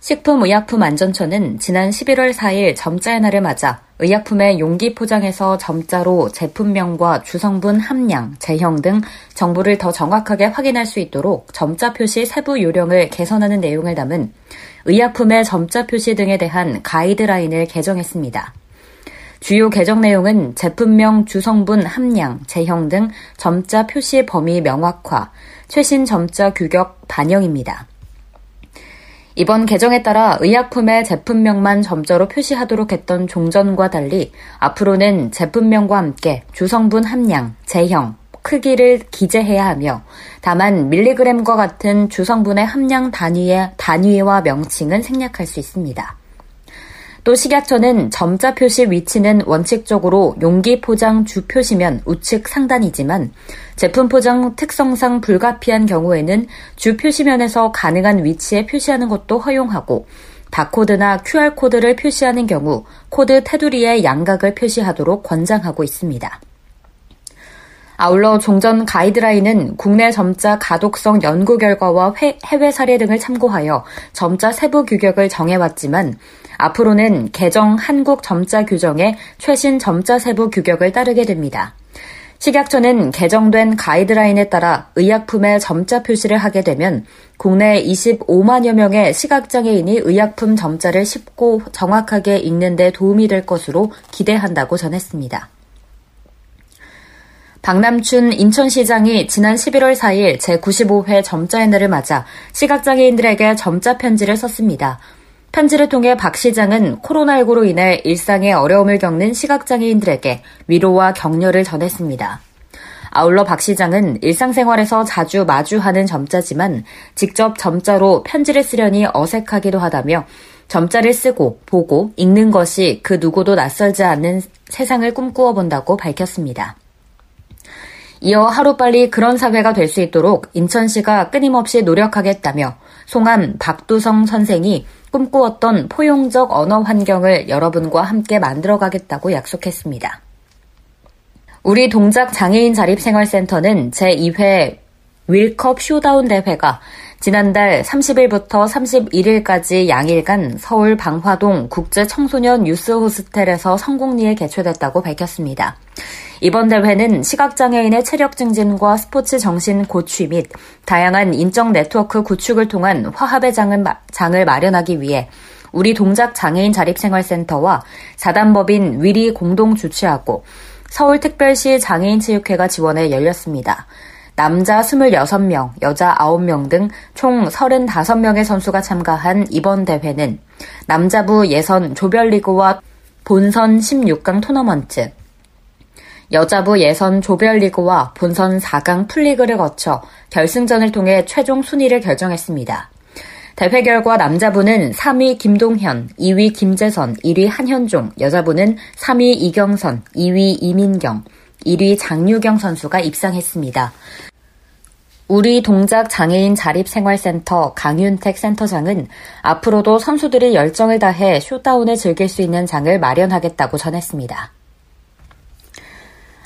식품의약품안전처는 지난 11월 4일 점자의 날을 맞아 의약품의 용기 포장에서 점자로 제품명과 주성분 함량, 제형 등 정보를 더 정확하게 확인할 수 있도록 점자 표시 세부 요령을 개선하는 내용을 담은 의약품의 점자 표시 등에 대한 가이드라인을 개정했습니다. 주요 개정 내용은 제품명, 주성분 함량, 제형 등 점자 표시 범위 명확화, 최신 점자 규격 반영입니다. 이번 개정에 따라 의약품의 제품명만 점자로 표시하도록 했던 종전과 달리 앞으로는 제품명과 함께 주성분 함량, 제형, 크기를 기재해야 하며 다만 밀리그램과 같은 주성분의 함량 단위의 단위와 명칭은 생략할 수 있습니다. 또 식약처는 점자 표시 위치는 원칙적으로 용기 포장 주 표시면 우측 상단이지만 제품 포장 특성상 불가피한 경우에는 주 표시면에서 가능한 위치에 표시하는 것도 허용하고 바코드나 QR코드를 표시하는 경우 코드 테두리에 양각을 표시하도록 권장하고 있습니다. 아울러 종전 가이드라인은 국내 점자 가독성 연구 결과와 해외 사례 등을 참고하여 점자 세부 규격을 정해왔지만 앞으로는 개정 한국 점자 규정의 최신 점자 세부 규격을 따르게 됩니다. 식약처는 개정된 가이드라인에 따라 의약품에 점자 표시를 하게 되면 국내 25만여 명의 시각장애인이 의약품 점자를 쉽고 정확하게 읽는 데 도움이 될 것으로 기대한다고 전했습니다. 박남춘 인천시장이 지난 11월 4일 제95회 점자의 날을 맞아 시각장애인들에게 점자 편지를 썼습니다. 편지를 통해 박 시장은 코로나19로 인해 일상에 어려움을 겪는 시각장애인들에게 위로와 격려를 전했습니다. 아울러 박 시장은 일상생활에서 자주 마주하는 점자지만 직접 점자로 편지를 쓰려니 어색하기도 하다며 점자를 쓰고 보고 읽는 것이 그 누구도 낯설지 않는 세상을 꿈꾸어 본다고 밝혔습니다. 이어 하루빨리 그런 사회가 될 수 있도록 인천시가 끊임없이 노력하겠다며 송암 박두성 선생이 꿈꾸었던 포용적 언어 환경을 여러분과 함께 만들어가겠다고 약속했습니다. 우리 동작 장애인 자립생활센터는 제2회 윌컵 showdown 대회가 지난달 30일부터 31일까지 양일간 서울 방화동 국제 청소년 유스 호스텔에서 성공리에 개최됐다고 밝혔습니다. 이번 대회는 시각장애인의 체력 증진과 스포츠 정신 고취 및 다양한 인적 네트워크 구축을 통한 화합의 장을, 장을 마련하기 위해 우리 동작 장애인 자립생활센터와 사단법인 위리 공동 주최하고 서울특별시 장애인체육회가 지원해 열렸습니다. 남자 26명, 여자 9명 등 총 35명의 선수가 참가한 이번 대회는 남자부 예선 조별리그와 본선 16강 토너먼트, 여자부 예선 조별리그와 본선 4강 풀리그를 거쳐 결승전을 통해 최종 순위를 결정했습니다. 대회 결과 남자부는 3위 김동현, 2위 김재선, 1위 한현종, 여자부는 3위 이경선, 2위 이민경, 1위 장유경 선수가 입상했습니다. 우리 동작 장애인 자립생활센터 강윤택 센터장은 앞으로도 선수들이 열정을 다해 showdown을 즐길 수 있는 장을 마련하겠다고 전했습니다.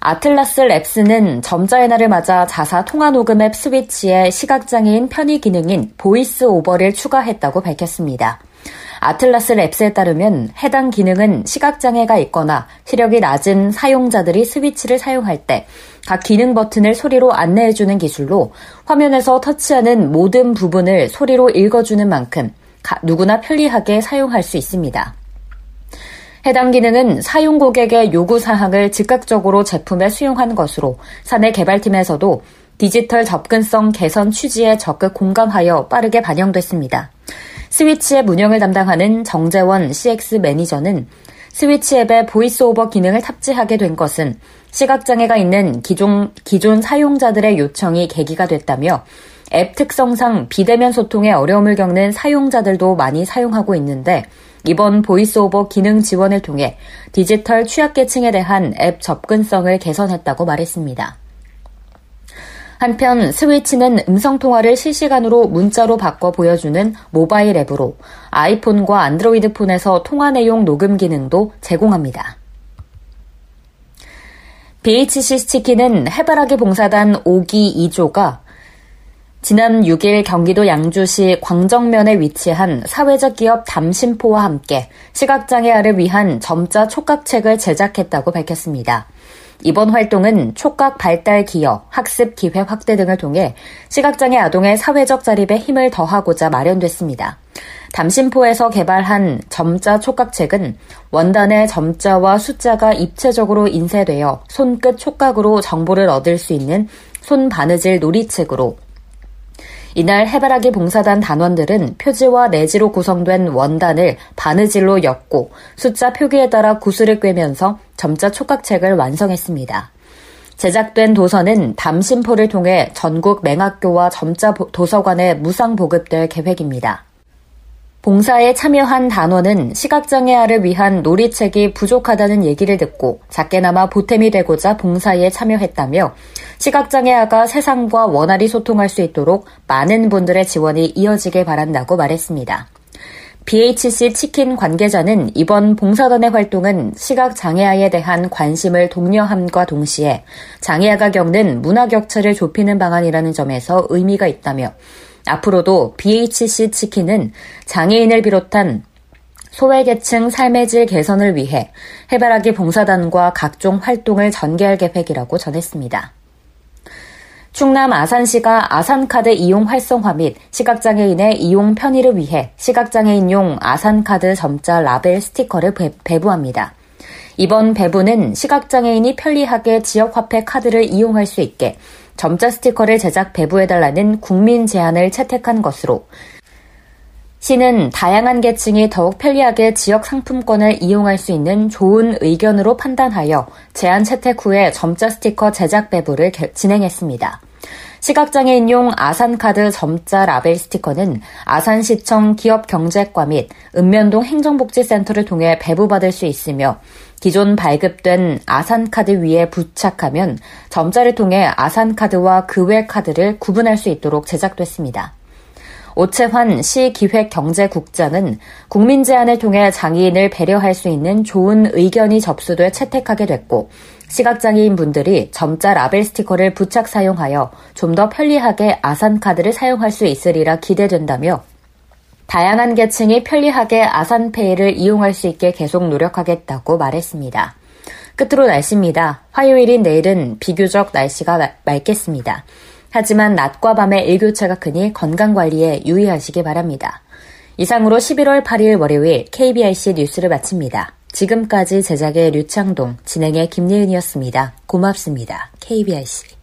Atlas Labs는 점자의 날을 맞아 자사 통화 녹음 앱 스위치에 시각장애인 편의 기능인 VoiceOver를 추가했다고 밝혔습니다. 아틀라스 랩스에 따르면 해당 기능은 시각장애가 있거나 시력이 낮은 사용자들이 스위치를 사용할 때 각 기능 버튼을 소리로 안내해주는 기술로 화면에서 터치하는 모든 부분을 소리로 읽어주는 만큼 누구나 편리하게 사용할 수 있습니다. 해당 기능은 사용 고객의 요구 사항을 즉각적으로 제품에 수용하는 것으로 사내 개발팀에서도 디지털 접근성 개선 취지에 적극 공감하여 빠르게 반영됐습니다. 스위치 앱 운영을 담당하는 정재원 CX 매니저는 스위치 앱에 VoiceOver 기능을 탑재하게 된 것은 시각장애가 있는 기존, 기존 사용자들의 요청이 계기가 됐다며 앱 특성상 비대면 소통에 어려움을 겪는 사용자들도 많이 사용하고 있는데 이번 VoiceOver 기능 지원을 통해 디지털 취약계층에 대한 앱 접근성을 개선했다고 말했습니다. 한편 스위치는 음성 통화를 실시간으로 문자로 바꿔 보여주는 모바일 앱으로 아이폰과 안드로이드 폰에서 통화 내용 녹음 기능도 제공합니다. BHC 치킨은 해바라기 봉사단 5기 2조가 지난 6일 경기도 양주시 광정면에 위치한 사회적 기업 담심포와 함께 시각장애아를 위한 점자 촉각책을 제작했다고 밝혔습니다. 이번 활동은 촉각 발달 기여, 학습 기회 확대 등을 통해 시각장애 아동의 사회적 자립에 힘을 더하고자 마련됐습니다. 담심포에서 개발한 점자 촉각책은 원단의 점자와 숫자가 입체적으로 인쇄되어 손끝 촉각으로 정보를 얻을 수 있는 손 바느질 놀이책으로 이날 해바라기 봉사단 단원들은 표지와 내지로 구성된 원단을 바느질로 엮고 숫자 표기에 따라 구슬을 꿰면서 점자 촉각책을 완성했습니다. 제작된 도서는 담심포를 통해 전국 맹학교와 점자 도서관에 무상 보급될 계획입니다. 봉사에 참여한 단원은 시각장애아를 위한 놀이책이 부족하다는 얘기를 듣고 작게나마 보탬이 되고자 봉사에 참여했다며 시각장애아가 세상과 원활히 소통할 수 있도록 많은 분들의 지원이 이어지길 바란다고 말했습니다. BHC 치킨 관계자는 이번 봉사단의 활동은 시각장애아에 대한 관심을 독려함과 동시에 장애아가 겪는 문화 격차를 좁히는 방안이라는 점에서 의미가 있다며 앞으로도 BHC 치킨은 장애인을 비롯한 소외계층 삶의 질 개선을 위해 해바라기 봉사단과 각종 활동을 전개할 계획이라고 전했습니다. 충남 아산시가 아산카드 이용 활성화 및 시각장애인의 이용 편의를 위해 시각장애인용 아산카드 점자 라벨 스티커를 배부합니다. 이번 배부는 시각장애인이 편리하게 지역화폐 카드를 이용할 수 있게 점자 스티커를 제작 배부해달라는 국민 제안을 채택한 것으로 시는 다양한 계층이 더욱 편리하게 지역 상품권을 이용할 수 있는 좋은 의견으로 판단하여 제안 채택 후에 점자 스티커 제작 배부를 진행했습니다. 시각장애인용 아산카드 점자 라벨 스티커는 아산시청 기업경제과 및 읍면동 행정복지센터를 통해 배부받을 수 있으며 기존 발급된 아산카드 위에 부착하면 점자를 통해 아산카드와 그외 카드를 구분할 수 있도록 제작됐습니다. 오채환 시기획경제국장은 국민 제안을 통해 장애인을 배려할 수 있는 좋은 의견이 접수돼 채택하게 됐고 시각장애인 분들이 점자 라벨 스티커를 부착 사용하여 좀 더 편리하게 아산카드를 사용할 수 있으리라 기대된다며 다양한 계층이 편리하게 아산페이를 이용할 수 있게 계속 노력하겠다고 말했습니다. 끝으로 날씨입니다. 화요일인 내일은 비교적 날씨가 맑겠습니다. 하지만 낮과 밤의 일교차가 크니 건강관리에 유의하시기 바랍니다. 이상으로 11월 8일 월요일 KBIC 뉴스를 마칩니다. 지금까지 제작의 류창동, 진행의 김예은이었습니다. 고맙습니다. KBIC.